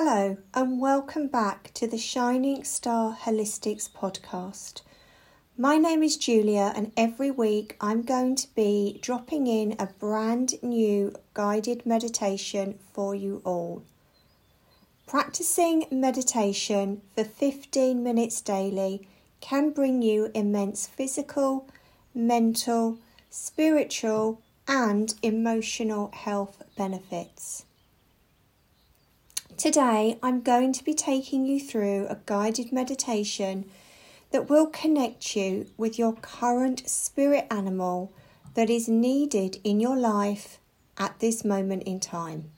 Hello, and welcome back to the Shining Star Holistics podcast. My name is Julia, and every week I'm going to be dropping in a brand new guided meditation for you all. Practicing meditation for 15 minutes daily can bring you immense physical, mental, spiritual, and emotional health benefits. Today, I'm going to be taking you through a guided meditation that will connect you with your current spirit animal that is needed in your life at this moment in time.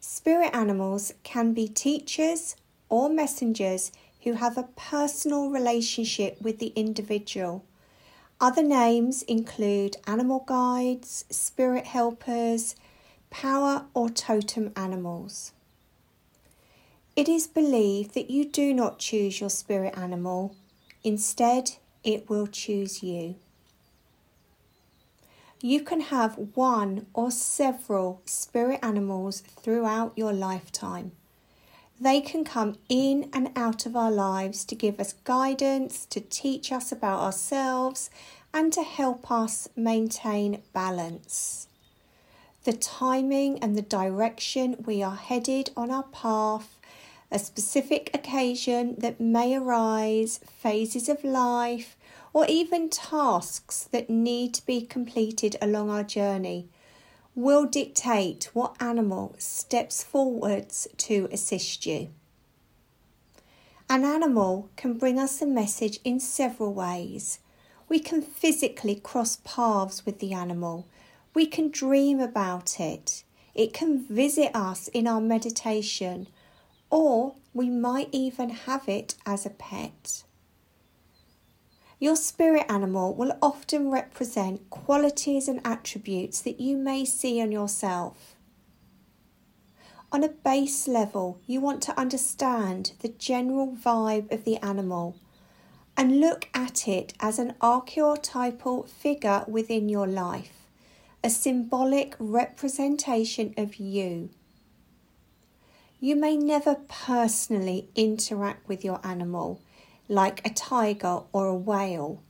Spirit animals can be teachers or messengers who have a personal relationship with the individual. Other names include animal guides, spirit helpers, power or totem animals. It is believed that you do not choose your spirit animal, instead, it will choose you. You can have one or several spirit animals throughout your lifetime. They can come in and out of our lives to give us guidance, to teach us about ourselves, and to help us maintain balance the timing and the direction we are headed on our path, a specific occasion that may arise, phases of life, or even tasks that need to be completed along our journey will dictate what animal steps forwards to assist you. An animal can bring us a message in several ways. We can physically cross paths with the animal we can dream about it. It can visit us in our meditation, or we might even have it as a pet. Your spirit animal will often represent qualities and attributes that you may see in yourself. On a base level, you want to understand the general vibe of the animal and look at it as an archetypal figure within your life a symbolic representation of you. You may never personally interact with your animal like a tiger or a whale,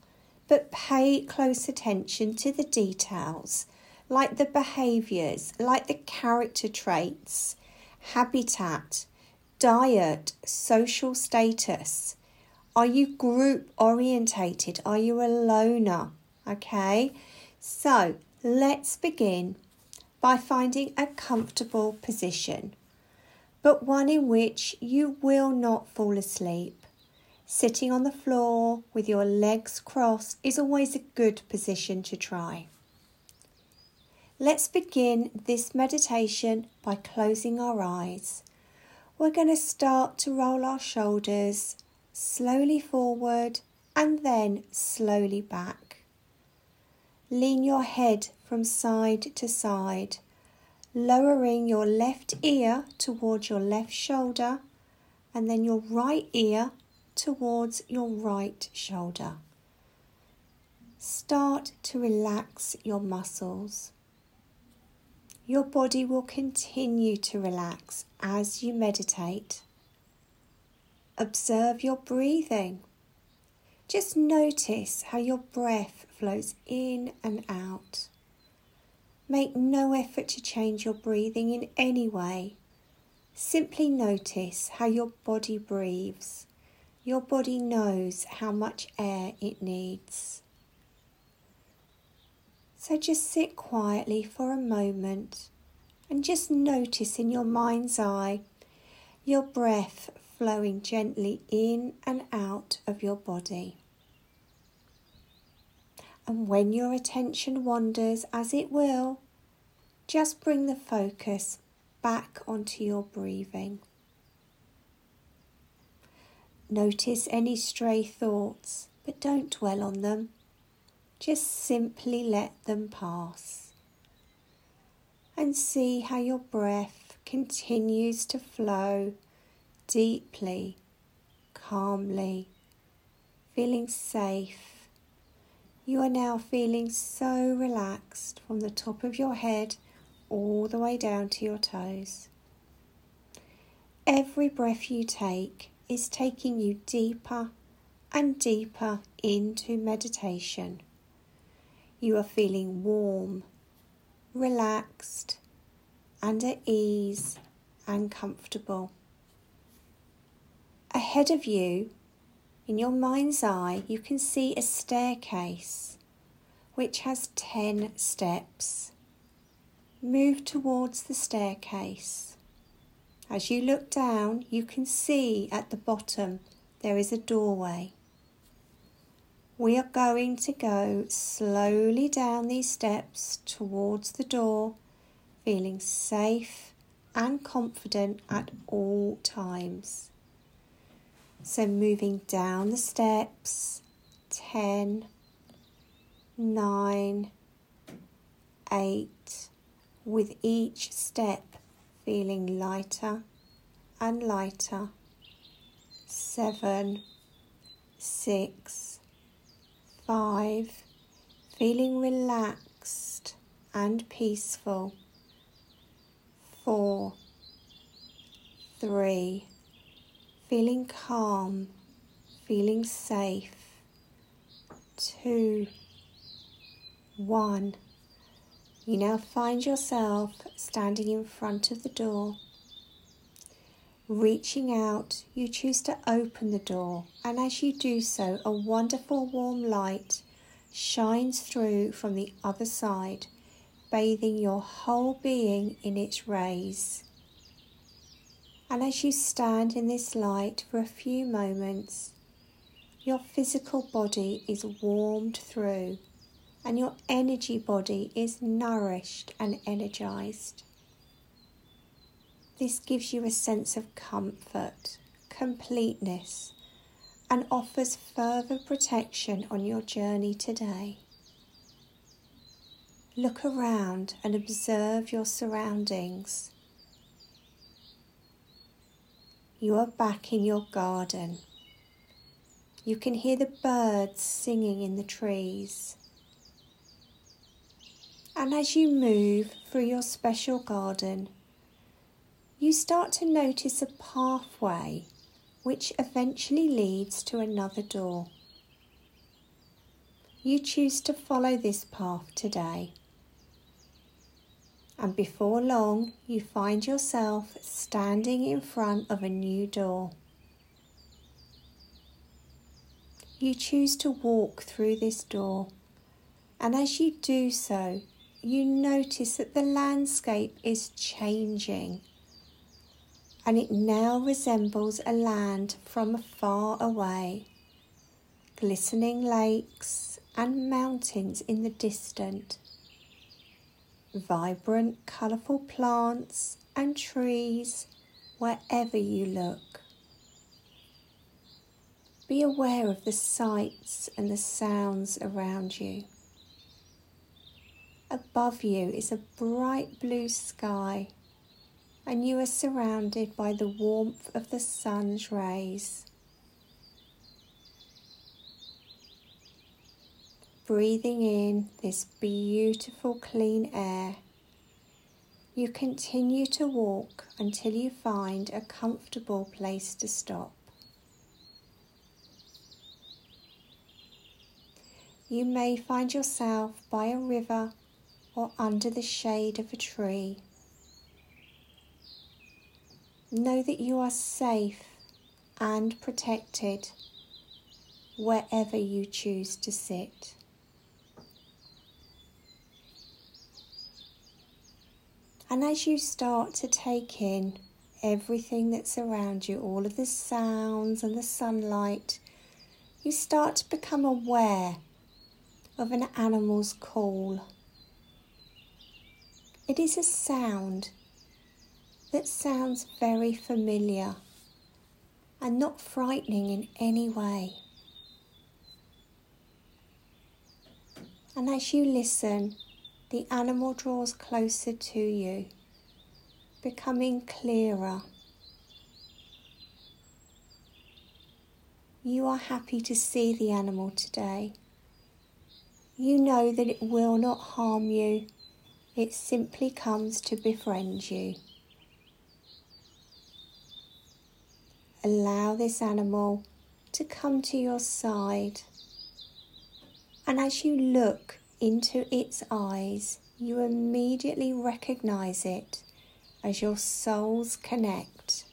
but pay close attention to the details like the behaviours, like the character traits, habitat, diet, social status. Are you group orientated? Are you a loner? Okay, so Let's begin by finding a comfortable position, but one in which you will not fall asleep. Sitting on the floor with your legs crossed is always a good position to try. Let's begin this meditation by closing our eyes. We're going to start to roll our shoulders slowly forward and then slowly back. Lean your head from side to side, lowering your left ear towards your left shoulder and then your right ear towards your right shoulder. Start to relax your muscles. Your body will continue to relax as you meditate. Observe your breathing. Just notice how your breath flows in and out. Make no effort to change your breathing in any way. Simply notice how your body breathes. Your body knows how much air it needs. So just sit quietly for a moment and just notice in your mind's eye your breath flowing gently in and out of your body. And when your attention wanders, as it will, just bring the focus back onto your breathing. Notice any stray thoughts, but don't dwell on them. Just simply let them pass. And see how your breath continues to flow deeply, calmly, feeling safe. You are now feeling so relaxed from the top of your head all the way down to your toes. every breath you take is taking you deeper and deeper into meditation. You are feeling warm, relaxed, and at ease and comfortable. Ahead of you, in your mind's eye, you can see a staircase which has 10 steps. Move towards the staircase. As you look down, you can see at the bottom there is a doorway. We are going to go slowly down these steps towards the door, feeling safe and confident at all times. So, moving down the steps 10, 9, 8, with each step feeling lighter and lighter. 7, 6, five, feeling relaxed and peaceful. Four, three, feeling calm, feeling safe. Two, one. You now find yourself standing in front of the door. Reaching out, you choose to open the door, and as you do so, a wonderful warm light shines through from the other side, bathing your whole being in its rays. And as you stand in this light for a few moments, your physical body is warmed through, and your energy body is nourished and energized. This gives you a sense of comfort, completeness, and offers further protection on your journey today. Look around and observe your surroundings. You are back in your garden. You can hear the birds singing in the trees. And as you move through your special garden, you start to notice a pathway which eventually leads to another door. You choose to follow this path today. And before long, you find yourself standing in front of a new door. You choose to walk through this door, and as you do so, you notice that the landscape is changing and it now resembles a land from far away. Glistening lakes and mountains in the distant. Vibrant, colourful plants and trees wherever you look. Be aware of the sights and the sounds around you. Above you is a bright blue sky and you are surrounded by the warmth of the sun's rays. Breathing in this beautiful clean air, you continue to walk until you find a comfortable place to stop. You may find yourself by a river or under the shade of a tree. Know that you are safe and protected wherever you choose to sit. And as you start to take in everything that's around you, all of the sounds and the sunlight, you start to become aware of an animal's call. It is a sound that sounds very familiar and not frightening in any way. And as you listen, the animal draws closer to you, becoming clearer. You are happy to see the animal today. You know that it will not harm you, it simply comes to befriend you. allow this animal to come to your side. And as you look into its eyes, you immediately recognize it as your souls connect.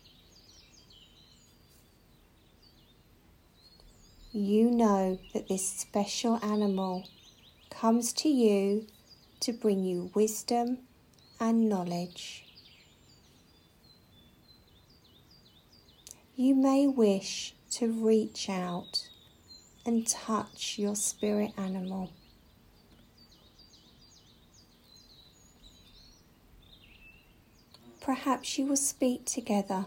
You know that this special animal comes to you to bring you wisdom and knowledge. You may wish to reach out and touch your spirit animal. Perhaps you will speak together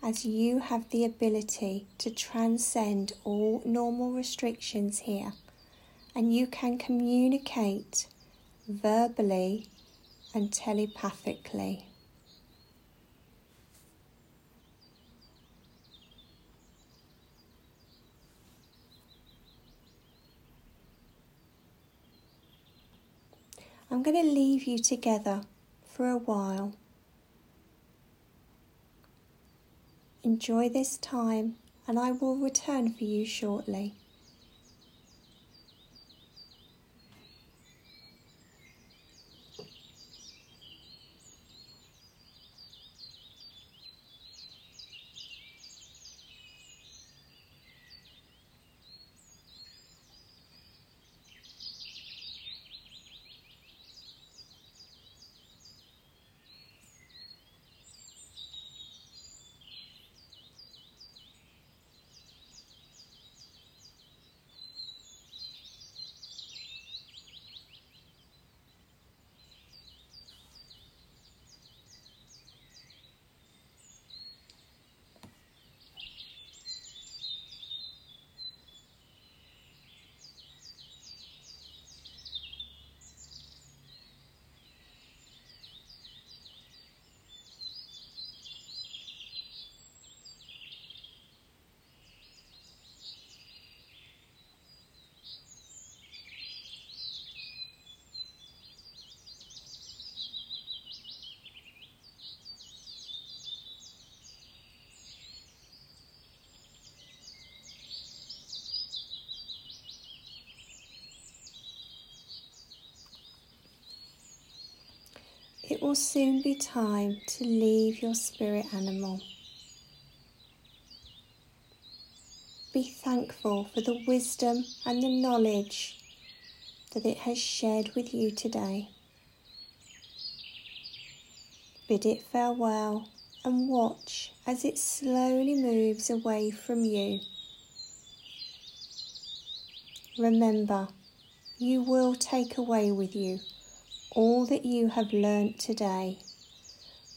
as you have the ability to transcend all normal restrictions here and you can communicate verbally and telepathically. I'm going to leave you together for a while. Enjoy this time, and I will return for you shortly. It will soon be time to leave your spirit animal. Be thankful for the wisdom and the knowledge that it has shared with you today. Bid it farewell and watch as it slowly moves away from you. Remember, you will take away with you all that you have learnt today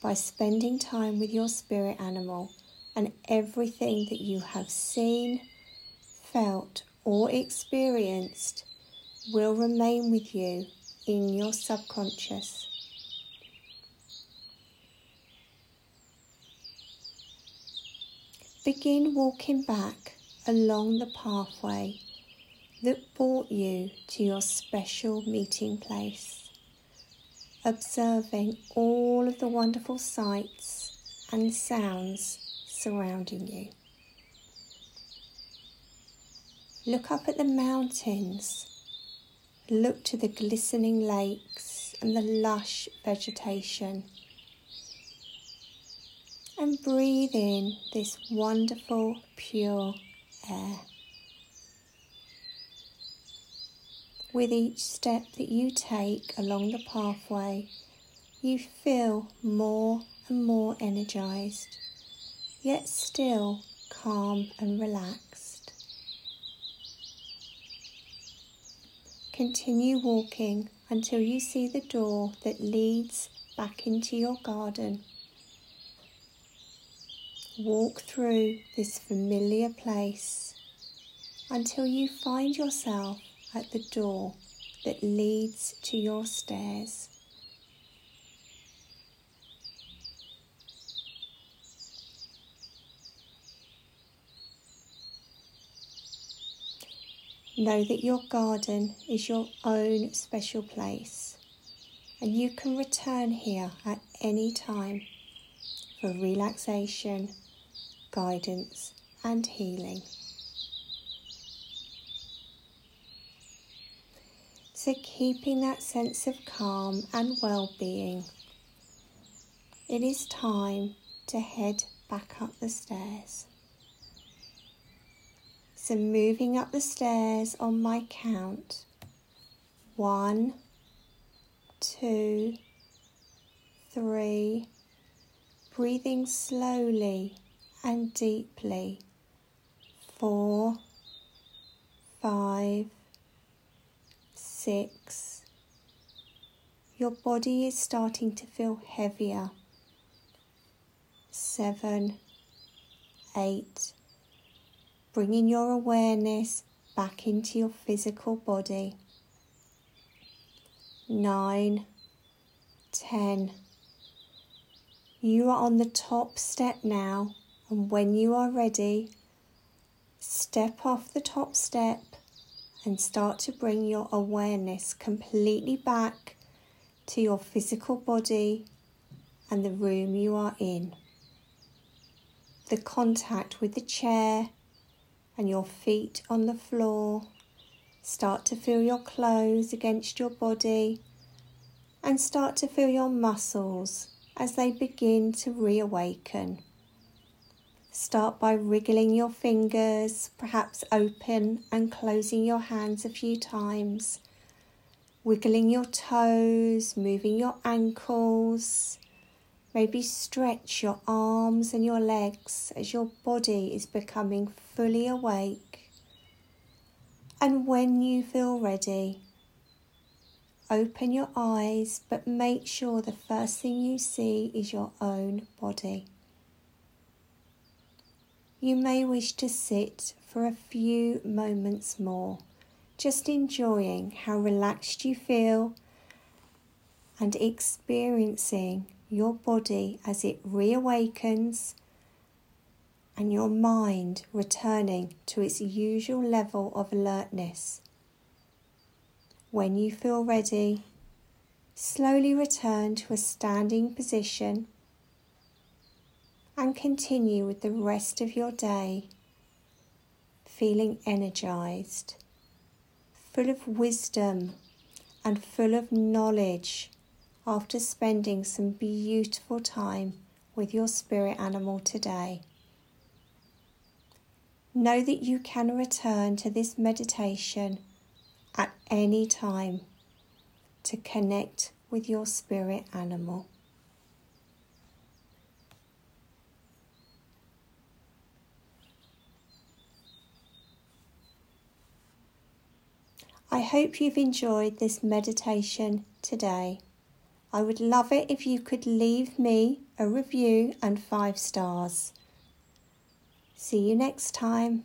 by spending time with your spirit animal and everything that you have seen, felt, or experienced will remain with you in your subconscious. Begin walking back along the pathway that brought you to your special meeting place observing all of the wonderful sights and sounds surrounding you. Look up at the mountains, look to the glistening lakes and the lush vegetation, and breathe in this wonderful, pure air. With each step that you take along the pathway, you feel more and more energized, yet still calm and relaxed. Continue walking until you see the door that leads back into your garden. Walk through this familiar place until you find yourself at the door that leads to your stairs. Know that your garden is your own special place and you can return here at any time for relaxation, guidance and healing. So, keeping that sense of calm and well being, it is time to head back up the stairs. So, moving up the stairs on my count one, two, three, breathing slowly and deeply. Four, five, six. Your body is starting to feel heavier. Seven, eight bringing your awareness back into your physical body. Nine, ten. You are on the top step now, and when you are ready, step off the top step and start to bring your awareness completely back to your physical body and the room you are in. The contact with the chair and your feet on the floor. Start to feel your clothes against your body and start to feel your muscles as they begin to reawaken. Start by wriggling your fingers, perhaps open and closing your hands a few times, wiggling your toes, moving your ankles, Maybe stretch your arms and your legs as your body is becoming fully awake. And when you feel ready, open your eyes, but make sure the first thing you see is your own body. You may wish to sit for a few moments more, just enjoying how relaxed you feel and experiencing your body as it reawakens and your mind returning to its usual level of alertness. When you feel ready, slowly return to a standing position and continue with the rest of your day feeling energized, full of wisdom and full of knowledge after spending some beautiful time with your spirit animal today. Know that you can return to this meditation at any time to connect with your spirit animal. I hope you've enjoyed this meditation today. I would love it if you could leave me a review and five stars. See you next time.